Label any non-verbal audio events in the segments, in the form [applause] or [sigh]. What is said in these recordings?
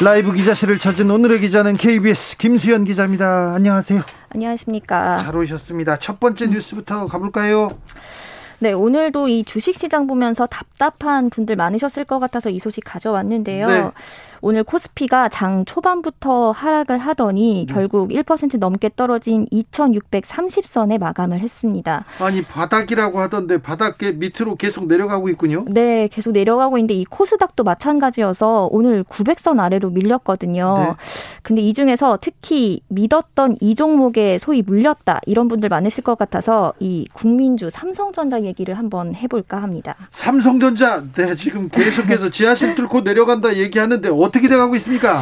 라이브 기자실을 찾은 오늘의 기자는 KBS 김수현 기자입니다. 안녕하세요. 안녕하십니까. 잘 오셨습니다. 첫 번째 뉴스부터 가볼까요? 네, 오늘도 이 주식시장 보면서 답답한 분들 많으셨을 것 같아서 이 소식 가져왔는데요. 네. 오늘 코스피가 장 초반부터 하락을 하더니 네. 결국 1% 넘게 떨어진 2,630선에 마감을 했습니다. 아니 바닥이라고 하던데 바닥 밑으로 계속 내려가고 있군요. 네, 계속 내려가고 있는데 이 코스닥도 마찬가지여서 오늘 900선 아래로 밀렸거든요. 네. 근데 이 중에서 특히 믿었던 이 종목에 소위 물렸다 이런 분들 많으실 것 같아서 이 국민주 삼성전자 얘기를 한번 해볼까 합니다. 삼성전자, 네 지금 계속해서 [laughs] 지하실 뚫고 내려간다 얘기하는데 어떻게 돼가고 있습니까?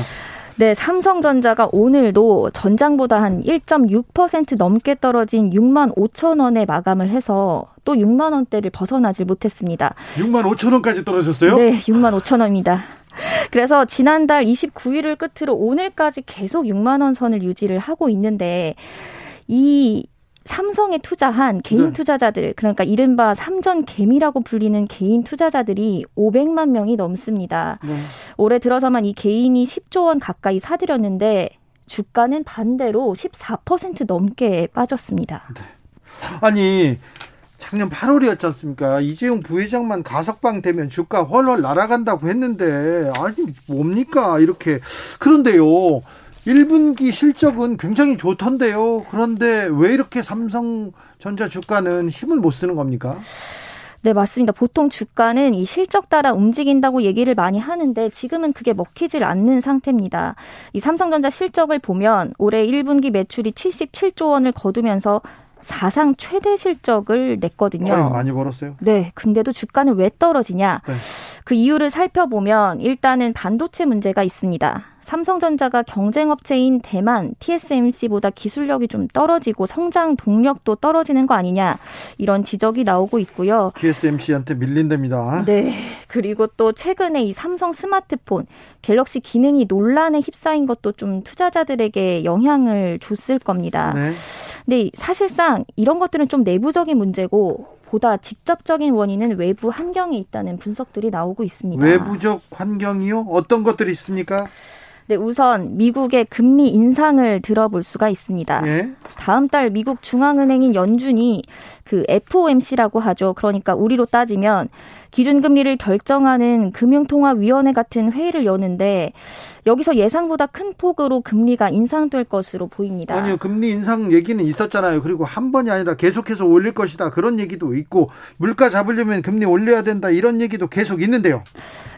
네, 삼성전자가 오늘도 전장보다 한 1.6% 넘게 떨어진 6만 5천 원에 마감을 해서 또 6만 원대를 벗어나질 못했습니다. 6만 5천 원까지 떨어졌어요? 네, 6만 5천 원입니다. 그래서 지난달 29일을 끝으로 오늘까지 계속 6만 원 선을 유지를 하고 있는데 이 삼성에 투자한 개인 네. 투자자들 그러니까 이른바 삼전 개미라고 불리는 개인 투자자들이 500만 명이 넘습니다. 네. 올해 들어서만 이 개인이 10조 원 가까이 사들였는데 주가는 반대로 14% 넘게 빠졌습니다. 네. 아니 작년 8월이었지 않습니까? 이재용 부회장만 가석방 되면 주가 훨훨 날아간다고 했는데 아니 뭡니까 이렇게 그런데요. 1분기 실적은 굉장히 좋던데요. 그런데 왜 이렇게 삼성전자 주가는 힘을 못 쓰는 겁니까? 네, 맞습니다. 보통 주가는 이 실적 따라 움직인다고 얘기를 많이 하는데 지금은 그게 먹히질 않는 상태입니다. 이 삼성전자 실적을 보면 올해 1분기 매출이 77조 원을 거두면서 사상 최대 실적을 냈거든요. 어, 많이 벌었어요. 네. 근데도 주가는 왜 떨어지냐? 네. 그 이유를 살펴보면 일단은 반도체 문제가 있습니다. 삼성전자가 경쟁업체인 대만 TSMC보다 기술력이 좀 떨어지고 성장 동력도 떨어지는 거 아니냐 이런 지적이 나오고 있고요. TSMC한테 밀린답니다. 네. 그리고 또 최근에 이 삼성 스마트폰 갤럭시 기능이 논란에 휩싸인 것도 좀 투자자들에게 영향을 줬을 겁니다. 네. 근데 사실상 이런 것들은 좀 내부적인 문제고 보다 직접적인 원인은 외부 환경에 있다는 분석들이 나오고 있습니다. 외부적 환경이요? 어떤 것들이 있습니까? 네, 우선 미국의 금리 인상을 들어볼 수가 있습니다. 예? 다음 달 미국 중앙은행인 연준이 그 FOMC라고 하죠. 그러니까 우리로 따지면 기준금리를 결정하는 금융통화위원회 같은 회의를 여는데 여기서 예상보다 큰 폭으로 금리가 인상될 것으로 보입니다. 아니요, 금리 인상 얘기는 있었잖아요. 그리고 한 번이 아니라 계속해서 올릴 것이다. 그런 얘기도 있고 물가 잡으려면 금리 올려야 된다. 이런 얘기도 계속 있는데요.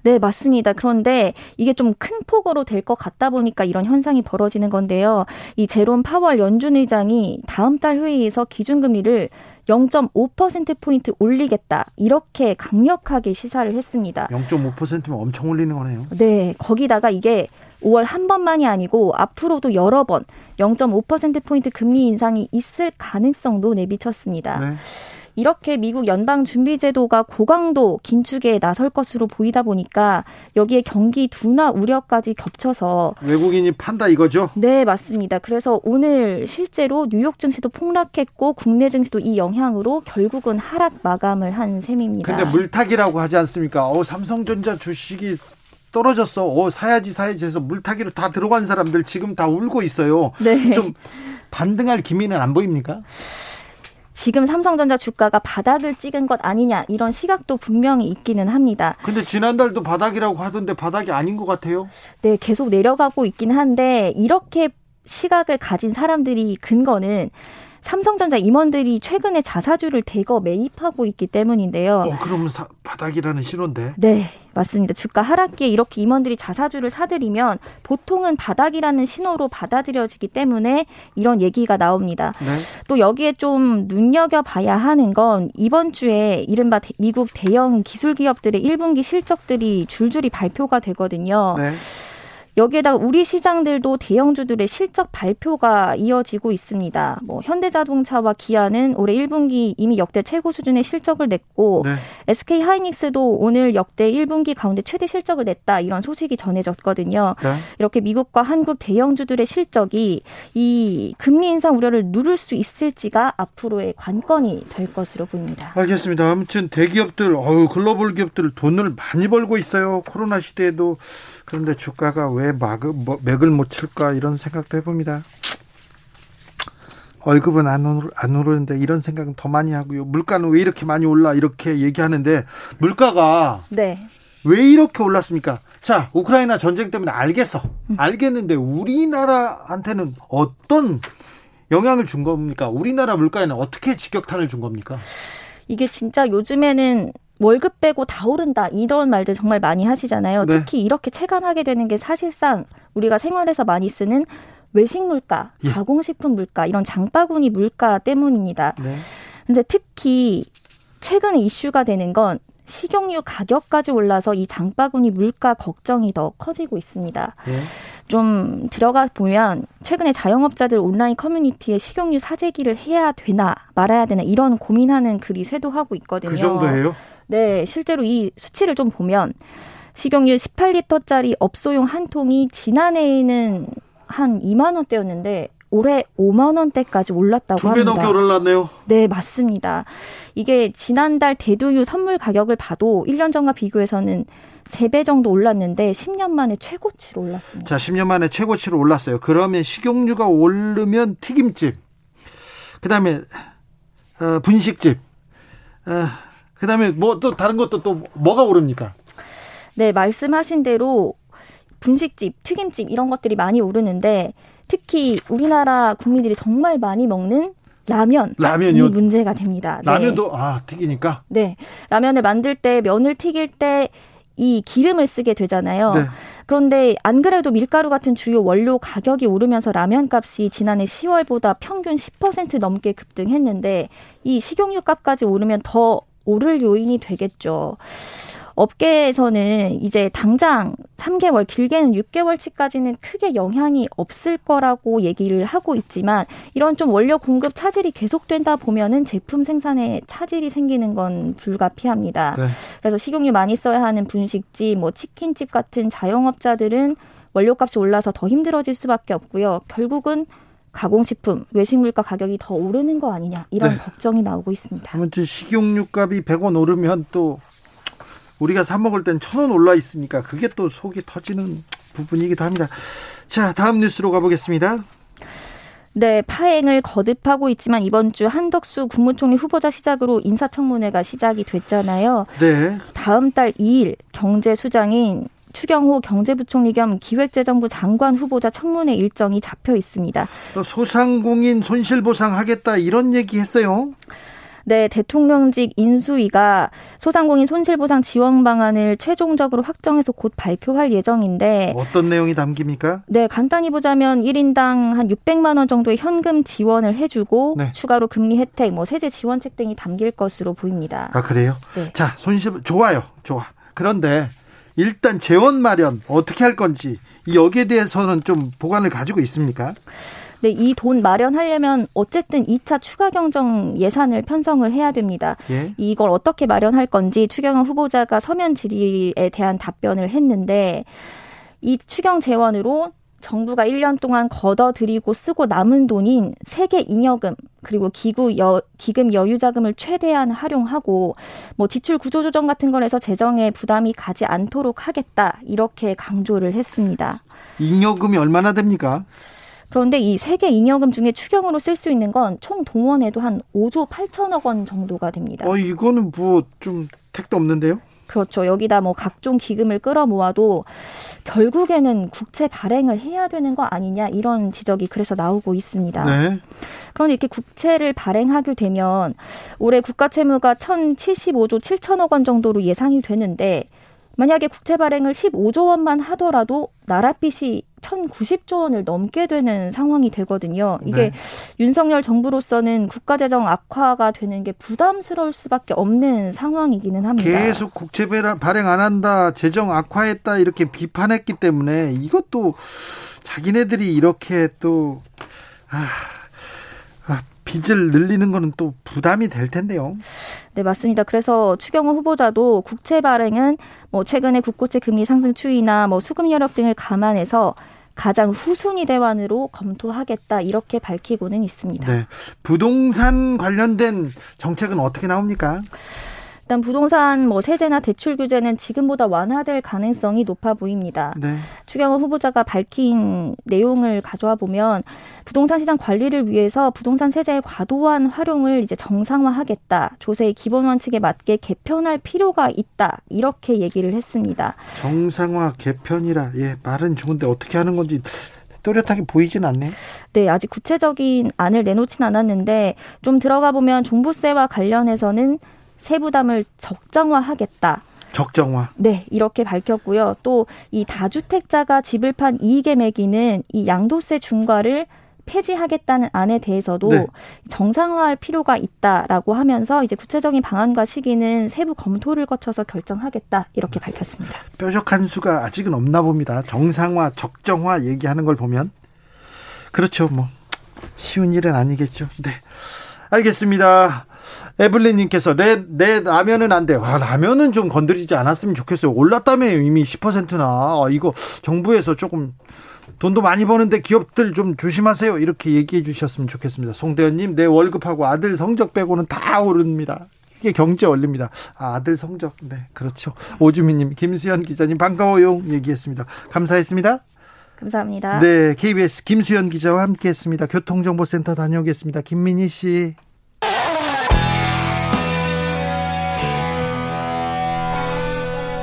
네, 맞습니다. 그런데 이게 좀 큰 폭으로 될 것 같다 보니까 이런 현상이 벌어지는 건데요. 이 제롬 파월 연준 의장이 다음 달 회의에서 기준금리를 0.5%포인트 올리겠다. 이렇게 강력하게 시사를 했습니다. 0.5%면 엄청 올리는 거네요. 네. 거기다가 이게 5월 한 번만이 아니고 앞으로도 여러 번 0.5%포인트 금리 인상이 있을 가능성도 내비쳤습니다. 네. 이렇게 미국 연방 준비제도가 고강도 긴축에 나설 것으로 보이다 보니까 여기에 경기 둔화 우려까지 겹쳐서 외국인이 판다 이거죠? 네, 맞습니다. 그래서 오늘 실제로 뉴욕 증시도 폭락했고 국내 증시도 이 영향으로 결국은 하락 마감을 한 셈입니다. 근데 물타기라고 하지 않습니까? 어, 삼성전자 주식이 떨어졌어. 어, 사야지 사야지 해서 물타기로 다 들어간 사람들 지금 다 울고 있어요. 네. 좀 반등할 기미는 안 보입니까? 지금 삼성전자 주가가 바닥을 찍은 것 아니냐 이런 시각도 분명히 있기는 합니다. 근데 지난달도 바닥이라고 하던데 바닥이 아닌 것 같아요. 네, 계속 내려가고 있긴 한데 이렇게 시각을 가진 사람들이 근거는 삼성전자 임원들이 최근에 자사주를 대거 매입하고 있기 때문인데요. 어, 그러면 사, 바닥이라는 신호인데? 네, 맞습니다. 주가 하락기에 이렇게 임원들이 자사주를 사들이면 보통은 바닥이라는 신호로 받아들여지기 때문에 이런 얘기가 나옵니다. 네. 또 여기에 좀 눈여겨봐야 하는 건 이번 주에 이른바 미국 대형 기술 기업들의 1분기 실적들이 줄줄이 발표가 되거든요. 네. 여기에다가 우리 시장들도 대형주들의 실적 발표가 이어지고 있습니다. 뭐 현대자동차와 기아는 올해 1분기 이미 역대 최고 수준의 실적을 냈고 네. SK 하이닉스도 오늘 역대 1분기 가운데 최대 실적을 냈다 이런 소식이 전해졌거든요. 네. 이렇게 미국과 한국 대형주들의 실적이 이 금리 인상 우려를 누를 수 있을지가 앞으로의 관건이 될 것으로 보입니다. 알겠습니다. 아무튼 대기업들, 어유 글로벌 기업들 돈을 많이 벌고 있어요. 코로나 시대에도 그런데 주가가 왜 막, 뭐, 맥을 못 칠까 이런 생각도 해봅니다. 월급은 안, 오르, 안 오르는데 이런 생각은 더 많이 하고요. 물가는 왜 이렇게 많이 올라 이렇게 얘기하는데 물가가 네. 왜 이렇게 올랐습니까? 자, 우크라이나 전쟁 때문에 알겠어. 음. 알겠는데 우리나라한테는 어떤 영향을 준 겁니까? 우리나라 물가에는 어떻게 직격탄을 준 겁니까? 이게 진짜 요즘에는 월급 빼고 다 오른다 이런 말들 정말 많이 하시잖아요. 네. 특히 이렇게 체감하게 되는 게 사실상 우리가 생활에서 많이 쓰는 외식 물가, 예. 가공식품 물가 이런 장바구니 물가 때문입니다. 네. 근데 특히 최근에 이슈가 되는 건 식용유 가격까지 올라서 이 장바구니 물가 걱정이 더 커지고 있습니다. 네. 좀 들어가 보면 최근에 자영업자들 온라인 커뮤니티에 식용유 사재기를 해야 되나 말아야 되나 이런 고민하는 글이 쇄도하고 있거든요. 그 정도예요? 네, 실제로 이 수치를 좀 보면 식용유 18리터짜리 업소용 한 통이 지난해에는 한 2만 원대였는데 올해 5만 원대까지 올랐다고 두배 합니다. 넘게 올랐네요. 네, 맞습니다. 이게 지난달 대두유 선물 가격을 봐도 1년 전과 비교해서는 3배 정도 올랐는데 10년 만에 최고치로 올랐습니다. 자, 10년 만에 최고치로 올랐어요. 그러면 식용유가 오르면 튀김집, 그다음에 어, 분식집, 어, 그다음에 뭐 또 다른 것도 또 뭐가 오릅니까? 네, 말씀하신 대로 분식집, 튀김집 이런 것들이 많이 오르는데 특히 우리나라 국민들이 정말 많이 먹는 라면 라면이 문제가 됩니다. 네. 라면도 아 튀기니까. 네, 라면을 만들 때 면을 튀길 때 이 기름을 쓰게 되잖아요. 네. 그런데 안 그래도 밀가루 같은 주요 원료 가격이 오르면서 라면 값이 지난해 10월보다 평균 10% 넘게 급등했는데 이 식용유 값까지 오르면 더 오를 요인이 되겠죠. 업계에서는 이제 당장 3개월, 길게는 6개월치까지는 크게 영향이 없을 거라고 얘기를 하고 있지만 이런 좀 원료 공급 차질이 계속된다 보면은 제품 생산에 차질이 생기는 건 불가피합니다. 네. 그래서 식용유 많이 써야 하는 분식집, 뭐 치킨집 같은 자영업자들은 원료값이 올라서 더 힘들어질 수밖에 없고요. 결국은 가공식품, 외식물가 가격이 더 오르는 거 아니냐 이런 네. 걱정이 나오고 있습니다. 아무튼 식용유 값이 100원 오르면 또 우리가 사 먹을 땐 천 원 올라 있으니까 그게 또 속이 터지는 부분이기도 합니다. 자, 다음 뉴스로 가보겠습니다. 네, 파행을 거듭하고 있지만 이번 주 한덕수 국무총리 후보자 시작으로 인사청문회가 시작이 됐잖아요. 네. 다음 달 2일 경제수장인 추경호 경제부총리 겸 기획재정부 장관 후보자 청문회 일정이 잡혀 있습니다. 소상공인 손실보상 하겠다 이런 얘기 했어요. 네, 대통령직 인수위가 소상공인 손실보상 지원 방안을 최종적으로 확정해서 곧 발표할 예정인데 어떤 내용이 담깁니까? 네, 간단히 보자면 1인당 한 600만 원 정도의 현금 지원을 해주고 네. 추가로 금리 혜택, 뭐 세제 지원책 등이 담길 것으로 보입니다. 아 그래요? 네. 자, 손실 좋아요, 좋아. 그런데 일단 재원 마련 어떻게 할 건지 여기에 대해서는 좀 보관을 가지고 있습니까? 네, 이돈 마련하려면 어쨌든 2차 추가 경정 예산을 편성을 해야 됩니다. 예? 이걸 어떻게 마련할 건지 추경호 후보자가 서면 질의에 대한 답변을 했는데 이 추경 재원으로 정부가 1년 동안 걷어들이고 쓰고 남은 돈인 세계 잉여금 그리고 기구 여, 기금 여유 자금을 최대한 활용하고 뭐 지출 구조 조정 같은 거에서 재정에 부담이 가지 않도록 하겠다 이렇게 강조를 했습니다. 잉여금이 얼마나 됩니까? 그런데 이 세계 잉여금 중에 추경으로 쓸 수 있는 건 총 동원해도 한 5조 8천억 원 정도가 됩니다. 어, 이거는 뭐 좀 택도 없는데요? 그렇죠. 여기다 뭐 각종 기금을 끌어모아도 결국에는 국채 발행을 해야 되는 거 아니냐 이런 지적이 그래서 나오고 있습니다. 네. 그런데 이렇게 국채를 발행하게 되면 올해 국가 채무가 1,075조 7천억 원 정도로 예상이 되는데 만약에 국채 발행을 15조 원만 하더라도 나라 빚이 1,090조 원을 넘게 되는 상황이 되거든요. 이게 네. 윤석열 정부로서는 국가재정 악화가 되는 게 부담스러울 수밖에 없는 상황이기는 합니다. 계속 국채 발행 안 한다, 재정 악화했다 이렇게 비판했기 때문에 이것도 자기네들이 이렇게 또 아, 아, 빚을 늘리는 거는 또 부담이 될 텐데요. 네, 맞습니다. 그래서 추경호 후보자도 국채 발행은 뭐 최근에 국고채 금리 상승 추이나 뭐 수급 여력 등을 감안해서 가장 후순위 대안으로 검토하겠다 이렇게 밝히고는 있습니다. 네. 부동산 관련된 정책은 어떻게 나옵니까? 일단 부동산 뭐 세제나 대출 규제는 지금보다 완화될 가능성이 높아 보입니다. 네. 추경호 후보자가 밝힌 내용을 가져와 보면 부동산 시장 관리를 위해서 부동산 세제의 과도한 활용을 이제 정상화하겠다. 조세의 기본 원칙에 맞게 개편할 필요가 있다. 이렇게 얘기를 했습니다. 정상화 개편이라 예 말은 좋은데 어떻게 하는 건지 또렷하게 보이진 않네. 네, 아직 구체적인 안을 내놓진 않았는데 좀 들어가 보면 종부세와 관련해서는 세부담을 적정화하겠다. 적정화. 네, 이렇게 밝혔고요. 또 이 다주택자가 집을 판 이익에 매기는 이 양도세 중과를 폐지하겠다는 안에 대해서도 네. 정상화할 필요가 있다라고 하면서 이제 구체적인 방안과 시기는 세부 검토를 거쳐서 결정하겠다 이렇게 밝혔습니다. 뾰족한 수가 아직은 없나 봅니다. 정상화, 적정화 얘기하는 걸 보면 그렇죠. 뭐 쉬운 일은 아니겠죠. 네. 알겠습니다. 에블린님께서 내, 내 라면은 안 돼. 아, 라면은 좀 건드리지 않았으면 좋겠어요. 올랐다며 이미 10%나. 아, 이거 정부에서 조금 돈도 많이 버는데 기업들 좀 조심하세요. 이렇게 얘기해 주셨으면 좋겠습니다. 송대현님, 내 월급하고 아들 성적 빼고는 다 오릅니다. 이게 경제 원리입니다. 아, 아들 성적. 네, 그렇죠. 오주민님, 김수현 기자님, 반가워요. 얘기했습니다. 감사했습니다. 감사합니다. 네, KBS 김수현 기자와 함께 했습니다. 교통정보센터 다녀오겠습니다. 김민희 씨.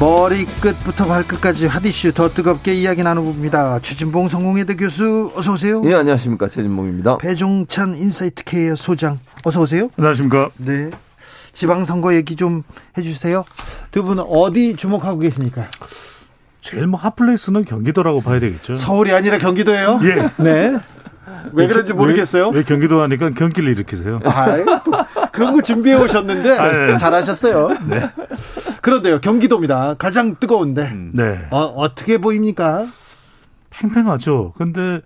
머리끝부터 발끝까지 핫이슈 더 뜨겁게 이야기 나눠봅니다. 최진봉 성공회대 교수 어서 오세요. 네 안녕하십니까 최진봉입니다. 배종찬 인사이트 K의 소장 어서 오세요. 안녕하십니까. 네. 지방선거 얘기 좀 해주세요. 두 분은 어디 주목하고 계십니까? 제일 뭐 핫플레이스는 경기도라고 봐야 되겠죠. 서울이 아니라 경기도예요? 예. 네. 왜 그런지 모르겠어요. 왜, 왜 경기도 하니까 경기를 일으키세요? 아, 그런 거 준비해 오셨는데 아, 네. 잘하셨어요. 네. 그런데요, 경기도입니다. 가장 뜨거운데. 음. 네. 어, 어떻게 보입니까? 팽팽하죠. 근데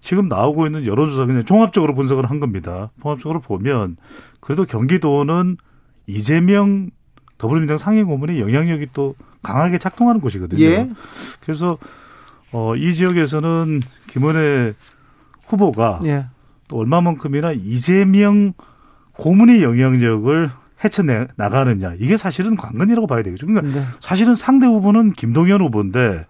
지금 나오고 있는 여론조사 그냥 종합적으로 분석을 한 겁니다. 종합적으로 보면 그래도 경기도는 이재명 더불어민주당 상임고문의 영향력이 또 강하게 작동하는 곳이거든요. 예. 그래서 어, 이 지역에서는 김은혜 후보가 예. 또 얼마만큼이나 이재명 고문의 영향력을 헤쳐내 나가느냐 이게 사실은 관건이라고 봐야 되겠죠. 그러니까 네. 사실은 상대 후보는 김동연 후보인데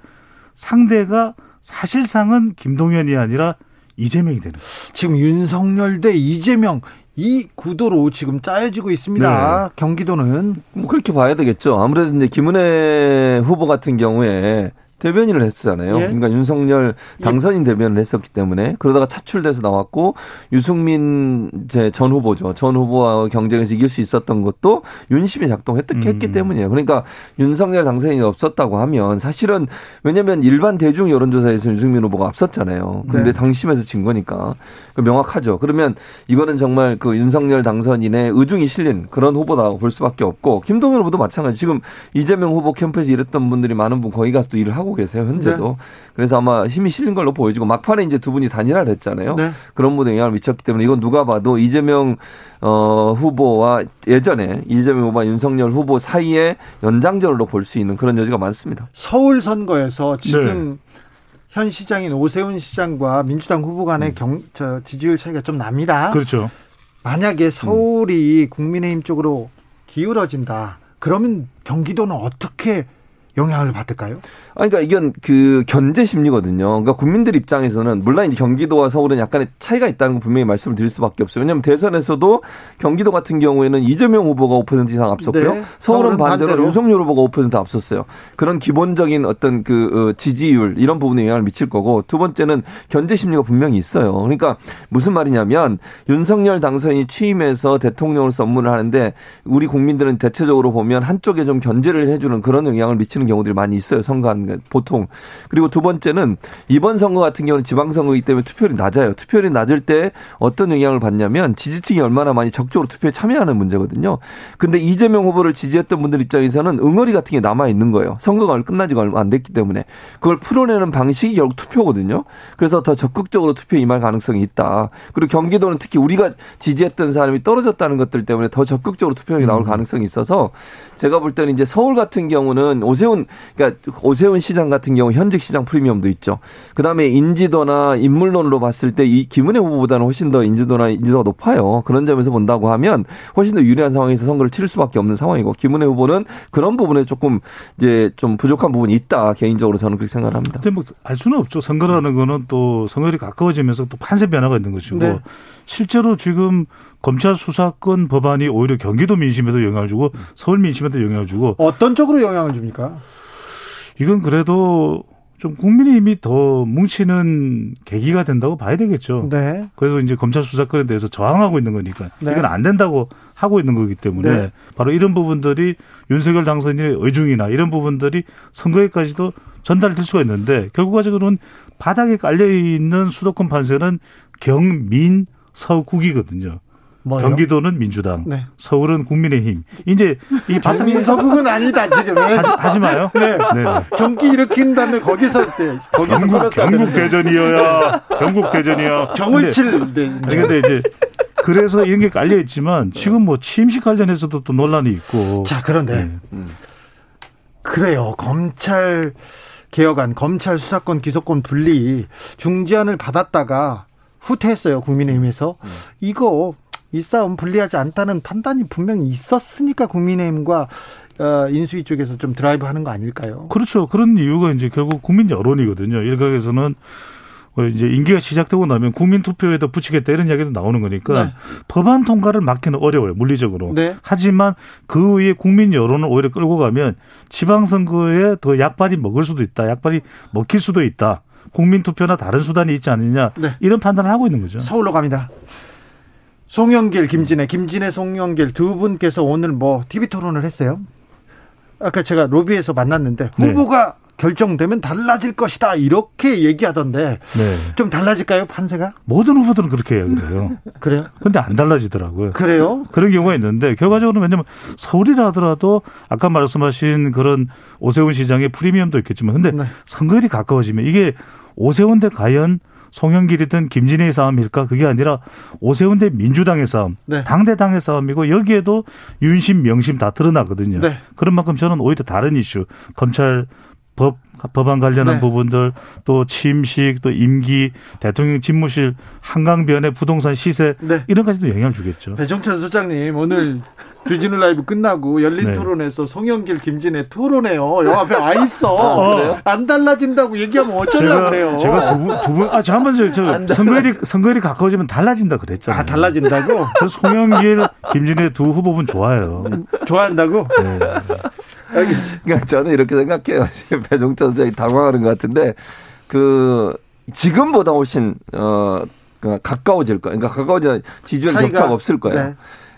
상대가 사실상은 김동연이 아니라 이재명이 되는 거죠. 지금 윤석열 대 이재명 이 구도로 지금 짜여지고 있습니다. 네. 경기도는 뭐 그렇게 봐야 되겠죠. 아무래도 이제 김은혜 후보 같은 경우에 대변인을 했었잖아요. 예? 그러니까 윤석열 당선인 예. 대변을 했었기 때문에 그러다가 차출돼서 나왔고 유승민 전 후보죠. 전 후보와 경쟁에서 이길 수 있었던 것도 윤심이 작동했기 음. 때문이에요. 그러니까 윤석열 당선인이 없었다고 하면 사실은 왜냐하면 일반 대중 여론조사에서 윤승민 후보가 앞섰잖아요. 근데 네. 당심에서 진 거니까 명확하죠. 그러면 이거는 정말 그 윤석열 당선인의 의중이 실린 그런 후보다고 볼 수밖에 없고 김동연 후보도 마찬가지. 지금 이재명 후보 캠프에서 일했던 분들이 많은 분 거기 가서 또 일을 하고 계세요 현재도. 네. 그래서 아마 힘이 실린 걸로 보여지고 막판에 이제 두 분이 단일화를 했잖아요. 네. 그런 분에 영향을 미쳤기 때문에 이건 누가 봐도 이재명 어, 후보와 예전에 이재명 후보와 윤석열 후보 사이에 연장전으로 볼 수 있는 그런 여지가 많습니다. 서울 선거에서 지금 네. 현 시장인 오세훈 시장과 민주당 후보 간의 음. 경, 저, 지지율 차이가 좀 납니다. 그렇죠. 만약에 서울이 음. 국민의힘 쪽으로 기울어진다. 그러면 경기도는 어떻게 영향을 받을까요? 아니, 그러니까 이건 그 견제 심리거든요. 그러니까 국민들 입장에서는 물론 이제 경기도와 서울은 약간의 차이가 있다는 거 분명히 말씀을 드릴 수밖에 없어요. 왜냐하면 대선에서도 경기도 같은 경우에는 이재명 후보가 5% 이상 앞섰고요. 네, 서울은 반대로, 반대로 윤석열 후보가 5% 앞섰어요. 그런 기본적인 어떤 그 어, 지지율 이런 부분에 영향을 미칠 거고 두 번째는 견제 심리가 분명히 있어요. 그러니까 무슨 말이냐면 윤석열 당선인이 취임해서 대통령으로서 업무를 하는데 우리 국민들은 대체적으로 보면 한쪽에 좀 견제를 해주는 그런 영향을 미치는 경우들이 많이 있어요. 선거하는 게 보통. 그리고 두 번째는 이번 선거 같은 경우는 지방선거이기 때문에 투표율이 낮아요. 투표율이 낮을 때 어떤 영향을 받냐면 지지층이 얼마나 많이 적극적으로 투표에 참여하는 문제거든요. 근데 이재명 후보를 지지했던 분들 입장에서는 응어리 같은 게 남아 있는 거예요. 선거가 끝나지가 얼마 안 됐기 때문에 그걸 풀어내는 방식이 결국 투표거든요. 그래서 더 적극적으로 투표에 임할 가능성이 있다. 그리고 경기도는 특히 우리가 지지했던 사람이 떨어졌다는 것들 때문에 더 적극적으로 투표율이 나올 음. 가능성이 있어서 제가 볼 때는 이제 서울 같은 경우는 오세훈 그러니까 오세훈 시장 같은 경우 현직 시장 프리미엄도 있죠. 그다음에 인지도나 인물론으로 봤을 때 이 김은혜 후보보다는 훨씬 더 인지도나 인지도가 높아요. 그런 점에서 본다고 하면 훨씬 더 유리한 상황에서 선거를 치를 수밖에 없는 상황이고 김은혜 후보는 그런 부분에 조금 이제 좀 부족한 부분이 있다. 개인적으로 저는 그렇게 생각을 합니다. 근데 뭐 알 수는 없죠. 선거라는 거는 또 선거일이 가까워지면서 또 판세 변화가 있는 것이고 네. 실제로 지금 검찰 수사권 법안이 오히려 경기도 민심에도 영향을 주고 서울 민심에도 영향을 주고 어떤 쪽으로 영향을 줍니까? 이건 그래도 좀 국민의힘이 더 뭉치는 계기가 된다고 봐야 되겠죠. 네. 그래서 이제 검찰 수사권에 대해서 저항하고 있는 거니까 네. 이건 안 된다고 하고 있는 거기 때문에 네. 바로 이런 부분들이 윤석열 당선인의 의중이나 이런 부분들이 선거에까지도 전달될 수가 있는데 결과적으로는 바닥에 깔려 있는 수도권 판세는 경민 서국이거든요. 뭐요? 경기도는 민주당, 네. 서울은 국민의힘. 이제 이 바탕 서국은 아니다 지금 하지, 하지 마요. 네. 네. 경기 일으킨 다음에 거기서 네. 거기서 경국, 경국 대전이어야 경국 대전이야. 경을 칠. 네. 근데 이제 그래서 이런 게 깔려 있지만 지금 뭐 취임식 관련해서도 또 논란이 있고. 자 그런데 네. 음. 그래요 검찰 개혁안 검찰 수사권 기소권 분리 중지안을 받았다가 후퇴했어요 국민의힘에서 음. 이거 이 싸움 불리하지 않다는 판단이 분명히 있었으니까 국민의힘과 어, 인수위 쪽에서 좀 드라이브 하는 거 아닐까요? 그렇죠. 그런 이유가 이제 결국 국민 여론이거든요. 일각에서는 어, 이제 임기가 시작되고 나면 국민 투표에도 붙이겠다 이런 이야기도 나오는 거니까 네. 법안 통과를 막기는 어려워요 물리적으로. 네. 하지만 그 위에 국민 여론을 오히려 끌고 가면 지방선거에 더 약발이 먹을 수도 있다. 약발이 먹힐 수도 있다. 국민 투표나 다른 수단이 있지 않느냐 네. 이런 판단을 하고 있는 거죠. 서울로 갑니다. 송영길, 김진애, 김진애, 송영길 두 분께서 오늘 뭐 TV 토론을 했어요. 아까 제가 로비에서 만났는데 네. 후보가 네. 결정되면 달라질 것이다 이렇게 얘기하던데 네. 좀 달라질까요 판세가? 모든 후보들은 그렇게 이야기해요. [laughs] 그래요? 근데 안 달라지더라고요. 그래요? 그런 경우가 있는데 결과적으로 왜냐면 서울이라 하더라도 아까 말씀하신 그런 오세훈 시장의 프리미엄도 있겠지만 근데 네. 선거일이 가까워지면 이게 오세훈 대 과연 송영길이든 김진애의 싸움일까? 그게 아니라 오세훈 대 민주당의 싸움, 네. 당대당의 싸움이고 여기에도 윤심, 명심 다 드러나거든요. 네. 그런 만큼 저는 오히려 다른 이슈, 검찰 법 법안 관련한 네. 부분들 또 취임식 또 임기 대통령 집무실 한강변의 부동산 시세 네. 이런 까지도 영향을 주겠죠. 배정찬 소장님 오늘 주진우 라이브 끝나고 열린 네. 토론에서 송영길 김진애 토론해요. 여 앞에 와 있어. 어. 안 달라진다고 얘기하면 어쩌려고 그래요. 제가 두 분, 두 분, 아, 저 한 번, 저, 저 선거일이, 선거일이 가까워지면 달라진다 그랬잖아요. 아, 달라진다고? [laughs] 저 송영길, 김진애 두 후보분 좋아요. 좋아한다고? 네. 알겠습니다. 그러니까 저는 이렇게 생각해요. 배종찬 소장이 당황하는 것 같은데, 그, 지금보다 훨씬, 어, 그 가까워질 거예요. 그러니까 가까워지는 지지율 격차가 없을 거예요. 네.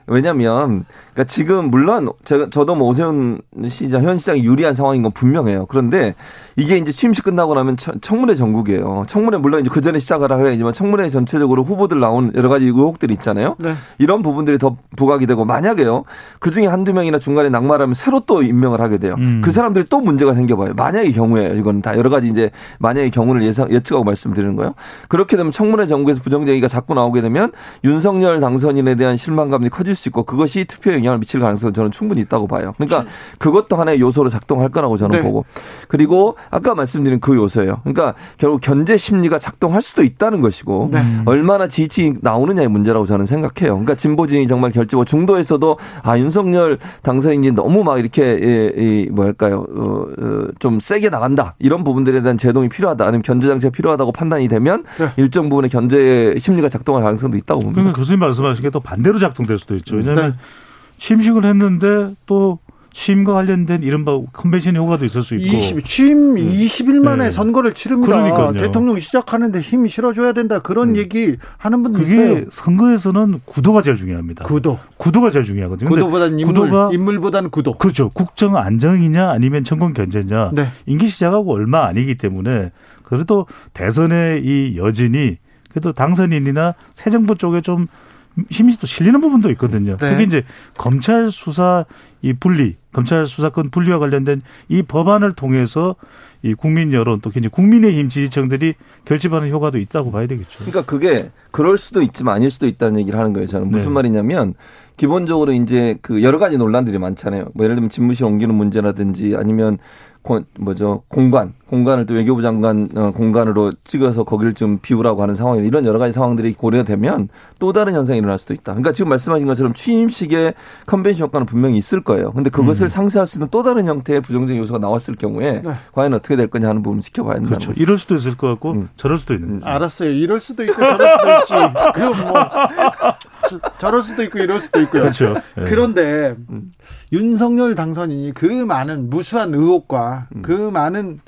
왜냐면 그러니까 지금 물론 제가 저도 뭐 오세훈 시장 현 시장이 유리한 상황인 건 분명해요. 그런데 이게 이제 취임식 끝나고 나면 청문회 전국이에요. 청문회 물론 이제 그 전에 시작을 하야지만 청문회 전체적으로 후보들 나온 여러 가지 의혹들이 있잖아요. 네. 이런 부분들이 더 부각이 되고 만약에요. 그 중에 한두 명이나 중간에 낙마하면 새로 또 임명을 하게 돼요. 음. 그 사람들이 또 문제가 생겨봐요. 만약의 경우에 이건 다 여러 가지 이제 만약의 경우를 예상 예측하고 말씀드리는 거예요. 그렇게 되면 청문회 전국에서 부정쟁의가 자꾸 나오게 되면 윤석열 당선인에 대한 실망감이 커질 수 있고 그것이 투표에 영향을 미칠 가능성은 저는 충분히 있다고 봐요. 그러니까 그것도 하나의 요소로 작동할 거라고 저는 네. 보고 그리고 아까 말씀드린 그 요소예요. 그러니까 결국 견제 심리가 작동할 수도 있다는 것이고 네. 얼마나 지지 나오느냐의 문제라고 저는 생각해요. 그러니까 진보진이 정말 결집고 중도에서도 아 윤석열 당선인이 너무 막 이렇게 예, 이 뭐랄까요 어, 어, 좀 세게 나간다 이런 부분들에 대한 제동이 필요하다 아니면 견제 장치가 필요하다고 판단이 되면 네. 일정 부분의 견제 심리가 작동할 가능성도 있다고 봅니다. 그러니까 교수님 말씀하신 게 또 반대로 작동될 수도 있죠. 왜냐하면 네. 취임식을 했는데 또 취임과 관련된 이른바 컨벤션 효과도 있을 수 있고. 20, 취임 네. 20일 만에 네. 선거를 치릅니다. 그러니까요. 대통령이 시작하는데 힘이 실어줘야 된다. 그런 음. 얘기 하는 분들 그게 있어요. 선거에서는 구도가 제일 중요합니다. 구도. 구도가 제일 중요하거든요. 구도보다는 인물, 구도가 인물보다는 구도. 그렇죠. 국정 안정이냐 아니면 정권 견제냐. 네. 임기 시작하고 얼마 아니기 때문에 그래도 대선의 이 여진이 그래도 당선인이나 새 정부 쪽에 좀 힘이 또 실리는 부분도 있거든요. 네. 특히 이제 검찰 수사 이 분리, 검찰 수사권 분리와 관련된 이 법안을 통해서 이 국민 여론 또 이제 국민의힘 지지층들이 결집하는 효과도 있다고 봐야 되겠죠. 그러니까 그게 그럴 수도 있지만 아닐 수도 있다는 얘기를 하는 거예요. 저는 무슨 네. 말이냐면 기본적으로 이제 그 여러 가지 논란들이 많잖아요. 뭐 예를 들면 집무실 옮기는 문제라든지 아니면 뭐죠 공간 공간을 또 외교부 장관 어, 공간으로 찍어서 거기를 좀 비우라고 하는 상황 이런 여러 가지 상황들이 고려되면 또 다른 현상이 일어날 수도 있다. 그러니까 지금 말씀하신 것처럼 취임식의 컨벤션 효과는 분명히 있을 거예요. 근데 그것을 음. 상쇄할 수 있는 또 다른 형태의 부정적인 요소가 나왔을 경우에 네. 과연 어떻게 될 거냐 하는 부분 을 지켜봐야 된다. 그렇죠. 거죠. 이럴 수도 있을 것 같고 음. 저럴 수도 있는. 음. 알았어요. 이럴 수도 있고 저럴 수도 있지. [laughs] 그럼 뭐 저럴 수도 있고 이럴 수도 있고요. 그렇죠. 네. 그런데 음. 윤석열 당선인이 그 많은 무수한 의혹과 음. 그 많은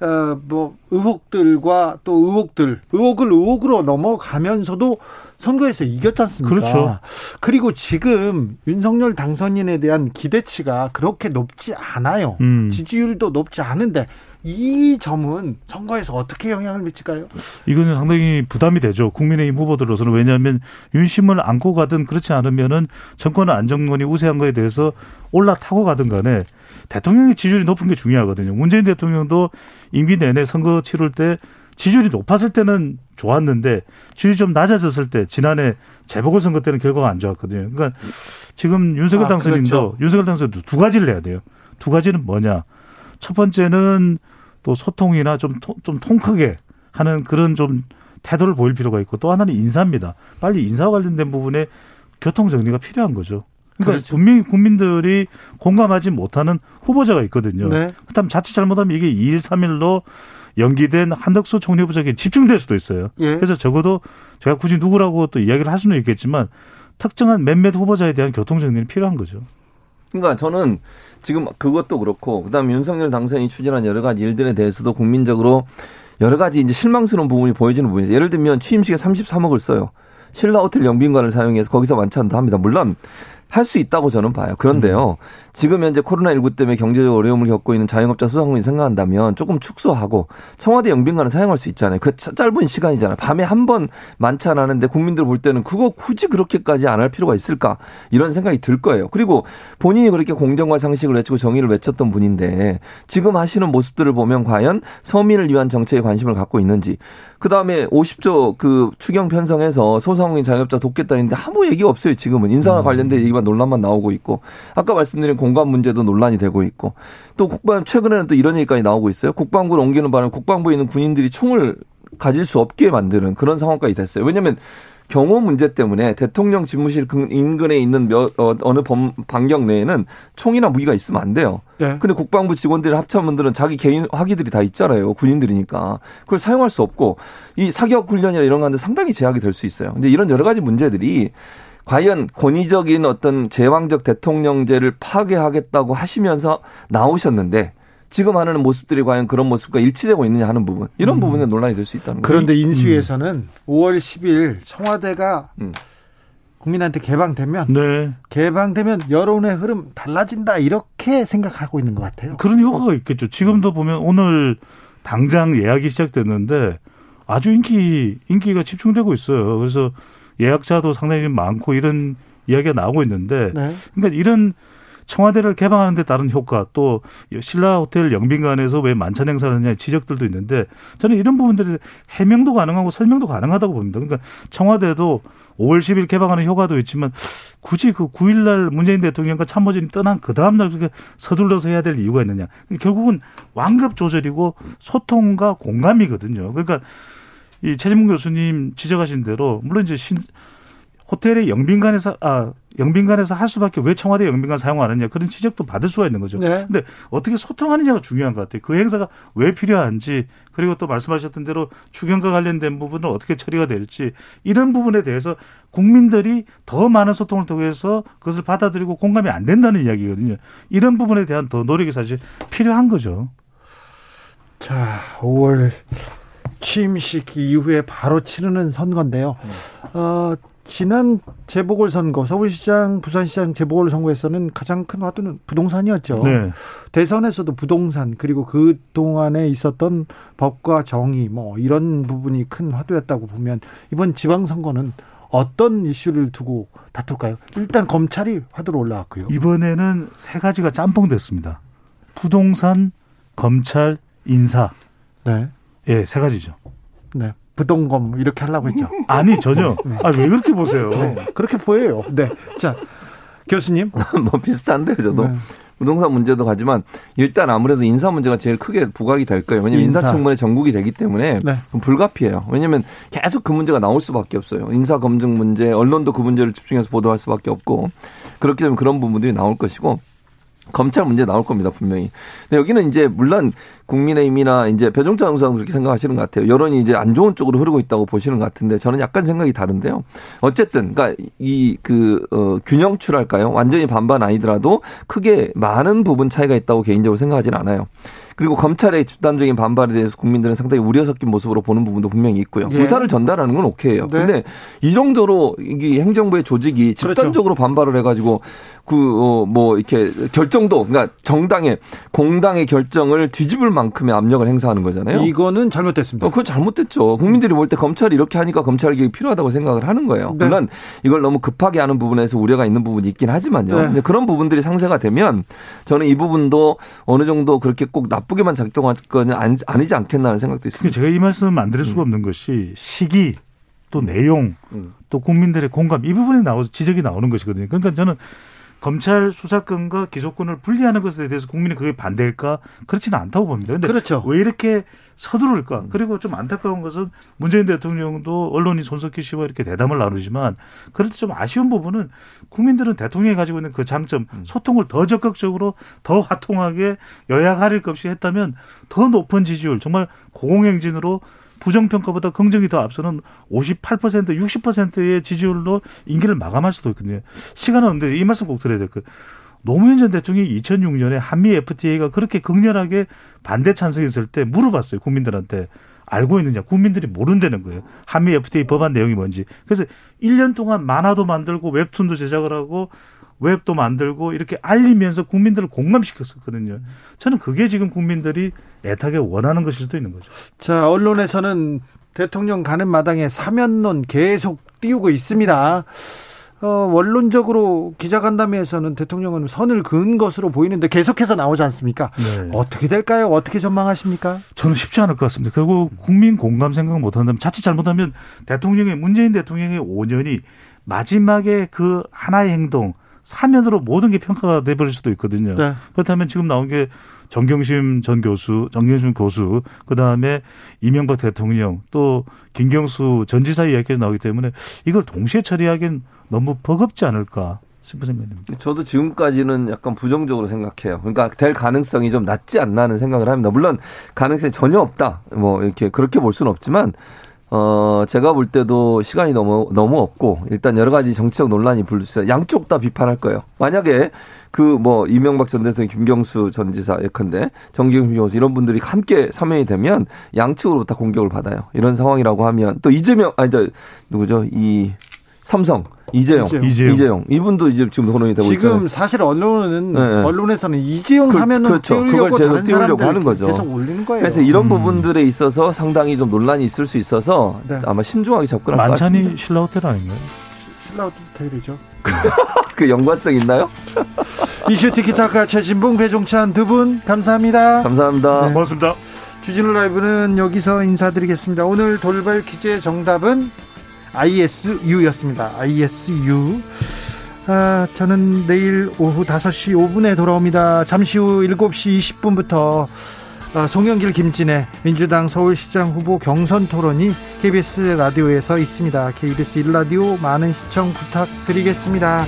어, 뭐, 의혹들과 또 의혹들, 의혹을 의혹으로 넘어가면서도 선거에서 이겼지 않습니까? 그렇죠. 그리고 지금 윤석열 당선인에 대한 기대치가 그렇게 높지 않아요. 음. 지지율도 높지 않은데 이 점은 선거에서 어떻게 영향을 미칠까요? 이거는 상당히 부담이 되죠. 국민의힘 후보들로서는 왜냐하면 윤심을 안고 가든 그렇지 않으면은 정권 안정권이 우세한 거에 대해서 올라타고 가든 간에 대통령의 지지율이 높은 게 중요하거든요. 문재인 대통령도 임기 내내 선거 치를 때 지지율이 높았을 때는 좋았는데 지지율이 좀 낮아졌을 때 지난해 재보궐선거 때는 결과가 안 좋았거든요. 그러니까 지금 윤석열 아, 당선인도 그렇죠. 윤석열 당선인도 두 가지를 해야 돼요. 두 가지는 뭐냐? 첫 번째는 또 소통이나 좀, 좀 통크게 하는 그런 좀 태도를 보일 필요가 있고 또 하나는 인사입니다. 빨리 인사와 관련된 부분에 교통 정리가 필요한 거죠. 그러니까 그렇죠. 분명히 국민들이 공감하지 못하는 후보자가 있거든요. 네. 그다음 자칫 잘못하면 이게 2일 3일로 연기된 한덕수 총리 후보자에게 집중될 수도 있어요. 예. 그래서 적어도 제가 굳이 누구라고 또 이야기를 할 수는 있겠지만 특정한 몇몇 후보자에 대한 교통 정리는 필요한 거죠. 그러니까 저는 지금 그것도 그렇고 그다음 윤석열 당선인이 추진한 여러 가지 일들에 대해서도 국민적으로 여러 가지 이제 실망스러운 부분이 보여지는 부분이죠. 예를 들면 취임식에 33억을 써요. 신라 호텔 영빈관을 사용해서 거기서 만찬도 합니다. 물론 할 수 있다고 저는 봐요. 그런데요. 음. 지금 현재 코로나19 때문에 경제적 어려움을 겪고 있는 자영업자 소상공인 생각한다면 조금 축소하고 청와대 영빈관을 사용할 수 있잖아요. 그 짧은 시간이잖아요. 밤에 한 번 만찬하는데 국민들 볼 때는 그거 굳이 그렇게까지 안 할 필요가 있을까 이런 생각이 들 거예요. 그리고 본인이 그렇게 공정과 상식을 외치고 정의를 외쳤던 분인데 지금 하시는 모습들을 보면 과연 서민을 위한 정책에 관심을 갖고 있는지 그 다음에 50조 그 추경 편성해서 소상공인 자영업자 돕겠다 했는데 아무 얘기가 없어요. 지금은 인사와 음. 관련된 얘기만 논란만 나오고 있고 아까 말씀드린 공간 문제도 논란이 되고 있고 또 국방 최근에는 또 이런 얘기까지 나오고 있어요. 국방부를 옮기는 바람에 국방부에 있는 군인들이 총을 가질 수 없게 만드는 그런 상황까지 됐어요. 왜냐하면 경호 문제 때문에 대통령 집무실 인근에 있는 몇, 어, 어느 범, 반경 내에는 총이나 무기가 있으면 안 돼요. 네. 근데 국방부 직원들 합참원들은 자기 개인 화기들이 다 있잖아요. 군인들이니까. 그걸 사용할 수 없고 이 사격 훈련이나 이런 건데 상당히 제약이 될 수 있어요. 근데 이런 여러 가지 문제들이 과연 권위적인 어떤 제왕적 대통령제를 파괴하겠다고 하시면서 나오셨는데 지금 하는 모습들이 과연 그런 모습과 일치되고 있느냐 하는 부분 이런 음. 부분에 논란이 될 수 있다는 거죠. 그런데 인수위에서는 음. 5월 10일 청와대가 음. 국민한테 개방되면 네. 개방되면 여론의 흐름 달라진다 이렇게 생각하고 있는 것 같아요. 그런 효과가 있겠죠. 지금도 보면 오늘 당장 예약이 시작됐는데 아주 인기 인기가 집중되고 있어요. 그래서 예약자도 상당히 많고 이런 이야기가 나오고 있는데 네. 그러니까 이런 청와대를 개방하는 데 따른 효과 또 신라 호텔 영빈관에서 왜 만찬 행사를 하냐 지적들도 있는데 저는 이런 부분들이 해명도 가능하고 설명도 가능하다고 봅니다. 그러니까 청와대도 5월 10일 개방하는 효과도 있지만 굳이 그 9일 날 문재인 대통령과 참모진이 떠난 그 다음 날 그렇게 서둘러서 해야 될 이유가 있느냐. 결국은 완급 조절이고 소통과 공감이거든요. 그러니까 이 최진문 교수님 지적하신 대로 물론 이제 신 호텔의 영빈관에서 아 영빈관에서 할 수밖에 왜 청와대 영빈관 사용하느냐 그런 지적도 받을 수가 있는 거죠. 네. 근데 어떻게 소통하느냐가 중요한 것 같아요. 그 행사가 왜 필요한지 그리고 또 말씀하셨던 대로 추경과 관련된 부분은 어떻게 처리가 될지 이런 부분에 대해서 국민들이 더 많은 소통을 통해서 그것을 받아들이고 공감이 안 된다는 이야기거든요. 이런 부분에 대한 더 노력이 사실 필요한 거죠. 자, 5월 취임식 이후에 바로 치르는 선거인데요. 어, 지난 재보궐선거 서울시장, 부산시장 재보궐선거에서는 가장 큰 화두는 부동산이었죠. 네. 대선에서도 부동산 그리고 그 동안에 있었던 법과 정의 뭐 이런 부분이 큰 화두였다고 보면 이번 지방선거는 어떤 이슈를 두고 다툴까요? 일단 검찰이 화두로 올라왔고요. 이번에는 세 가지가 짬뽕 됐습니다. 부동산, 검찰, 인사. 네. 예, 세 가지죠. 네. 부동검 이렇게 하려고 했죠. [laughs] 아니 전혀. 네. 아왜 그렇게 보세요? 네, 그렇게 보여요. 네. 자 교수님. [laughs] 뭐 비슷한데요, 저도. 네. 부동산 문제도 가지만 일단 아무래도 인사 문제가 제일 크게 부각이 될 거예요. 왜냐하면 인사. 청문회 전국이 되기 때문에 네. 불가피해요. 왜냐하면 계속 그 문제가 나올 수밖에 없어요. 인사 검증 문제, 언론도 그 문제를 집중해서 보도할 수밖에 없고 그렇기 때문에 그런 부분들이 나올 것이고 검찰 문제 나올 겁니다 분명히. 근데 여기는 이제 물론 국민의힘이나 이제 배종찬 의사도 그렇게 생각하시는 것 같아요. 여론이 이제 안 좋은 쪽으로 흐르고 있다고 보시는 것 같은데 저는 약간 생각이 다른데요. 어쨌든 그러니까 이 그 어, 균형출할까요? 완전히 반반 아니더라도 크게 많은 부분 차이가 있다고 개인적으로 생각하지는 않아요. 그리고 검찰의 집단적인 반발에 대해서 국민들은 상당히 우려 섞인 모습으로 보는 부분도 분명히 있고요. 예. 의사를 전달하는 건 오케이예요. 네. 근데 이 정도로 이 행정부의 조직이 그렇죠. 집단적으로 그렇죠. 반발을 해가지고 그뭐 어, 이렇게 결정도 그러니까 정당의 공당의 결정을 뒤집을 만큼의 압력을 행사하는 거잖아요. 이거는 잘못됐습니다. 어, 그건 잘못됐죠. 국민들이 볼 때 검찰이 이렇게 하니까 검찰 개혁이 필요하다고 생각을 하는 거예요. 네. 물론 이걸 너무 급하게 하는 부분에서 우려가 있는 부분이 있긴 하지만요. 네. 근데 그런 부분들이 상세가 되면 저는 이 부분도 어느 정도 그렇게 꼭 나 쁘게만 작동할 건 아니지 않겠나 하는 생각도 있습니다. 제가 이 말씀을 안 드릴 수가 없는 것이 시기 또 내용 음. 또 국민들의 공감 이 부분에 나오 지적이 나오는 것이거든요. 그러니까 저는 검찰 수사권과 기소권을 분리하는 것에 대해서 국민이 그게 반대일까? 그렇지는 않다고 봅니다. 근데 그렇죠. 왜 이렇게 서두를까? 음. 그리고 좀 안타까운 것은 문재인 대통령도 언론인 손석희 씨와 이렇게 대담을 나누지만 때좀 아쉬운 부분은 국민들은 대통령이 가지고 있는 그 장점 음. 소통을 더 적극적으로 더 화통하게 여야 가릴 것 없이 했다면 더 높은 지지율 정말 고공행진으로 부정평가보다 긍정이 더 앞서는 58% 60%의 지지율로 임기를 마감할 수도 있거든요. 시간은 없는데 이 말씀 꼭 드려야 될 그. 노무현 전 대통령이 2006년에 한미 FTA가 그렇게 극렬하게 반대 찬성했을 때 물어봤어요. 국민들한테. 알고 있느냐. 국민들이 모른다는 거예요. 한미 FTA 법안 내용이 뭔지. 그래서 1년 동안 만화도 만들고 웹툰도 제작을 하고 웹도 만들고 이렇게 알리면서 국민들을 공감시켰었거든요. 저는 그게 지금 국민들이 애타게 원하는 것일 수도 있는 거죠. 자, 언론에서는 대통령 가는 마당에 사면론 계속 띄우고 있습니다. 어, 원론적으로 기자간담회에서는 대통령은 선을 그은 것으로 보이는데 계속해서 나오지 않습니까? 네. 어떻게 될까요? 어떻게 전망하십니까? 저는 쉽지 않을 것 같습니다. 그리고 국민 공감 생각 못 한다면 자칫 잘못하면 대통령의 문재인 대통령의 5년이 마지막에 그 하나의 행동 사면으로 모든 게 평가가 돼버릴 수도 있거든요. 네. 그렇다면 지금 나온 게 정경심 전 교수, 정경심 교수, 그 다음에 이명박 대통령, 또 김경수 전 지사 이야기가 나오기 때문에 이걸 동시에 처리하기엔 너무 버겁지 않을까 싶은 생각이 듭니다. 저도 지금까지는 약간 부정적으로 생각해요. 그러니까 될 가능성이 좀 낮지 않나 하는 생각을 합니다. 물론 가능성이 전혀 없다. 뭐 이렇게 그렇게 볼 수는 없지만 어, 제가 볼 때도 시간이 너무, 너무 없고, 일단 여러 가지 정치적 논란이 불수있어요 양쪽 다 비판할 거예요. 만약에 그 뭐, 이명박 전 대통령, 김경수 전 지사 예컨대, 정기경 교수 이런 분들이 함께 사면이 되면 양측으로부터 공격을 받아요. 이런 상황이라고 하면 또 이재명, 아니, 저, 누구죠? 이 삼성. 이재용. 이재용. 이재용. 이분도 이제 지금 혼론이 되고 지금 있잖아요. 사실 언론은 네. 언론에서는 이재용 그, 사면은 그렇죠. 그걸 제대로 띄우려고 하는 거죠. 계속 올리는 거예요. 그래서 이런 음. 부분들에 있어서 상당히 좀 논란이 있을 수 있어서 네. 아마 신중하게 접근할 것 같습니다. 만찬이 신라 호텔 아닌가요? 슬라우테일이죠. [laughs] 그 연관성 있나요? [laughs] 이슈 티키타카 최진봉 배종찬 두 분 감사합니다. 감사합니다. 네. 고맙습니다. 주진우 라이브는 여기서 인사드리겠습니다. 오늘 돌발 퀴즈의 정답은 ISU였습니다. ISU. 아, 저는 내일 오후 5시 5분에 돌아옵니다. 잠시 후 7시 20분부터 아, 송영길 김진애 민주당 서울시장 후보 경선 토론이 KBS 라디오에서 있습니다. KBS 1라디오 많은 시청 부탁드리겠습니다.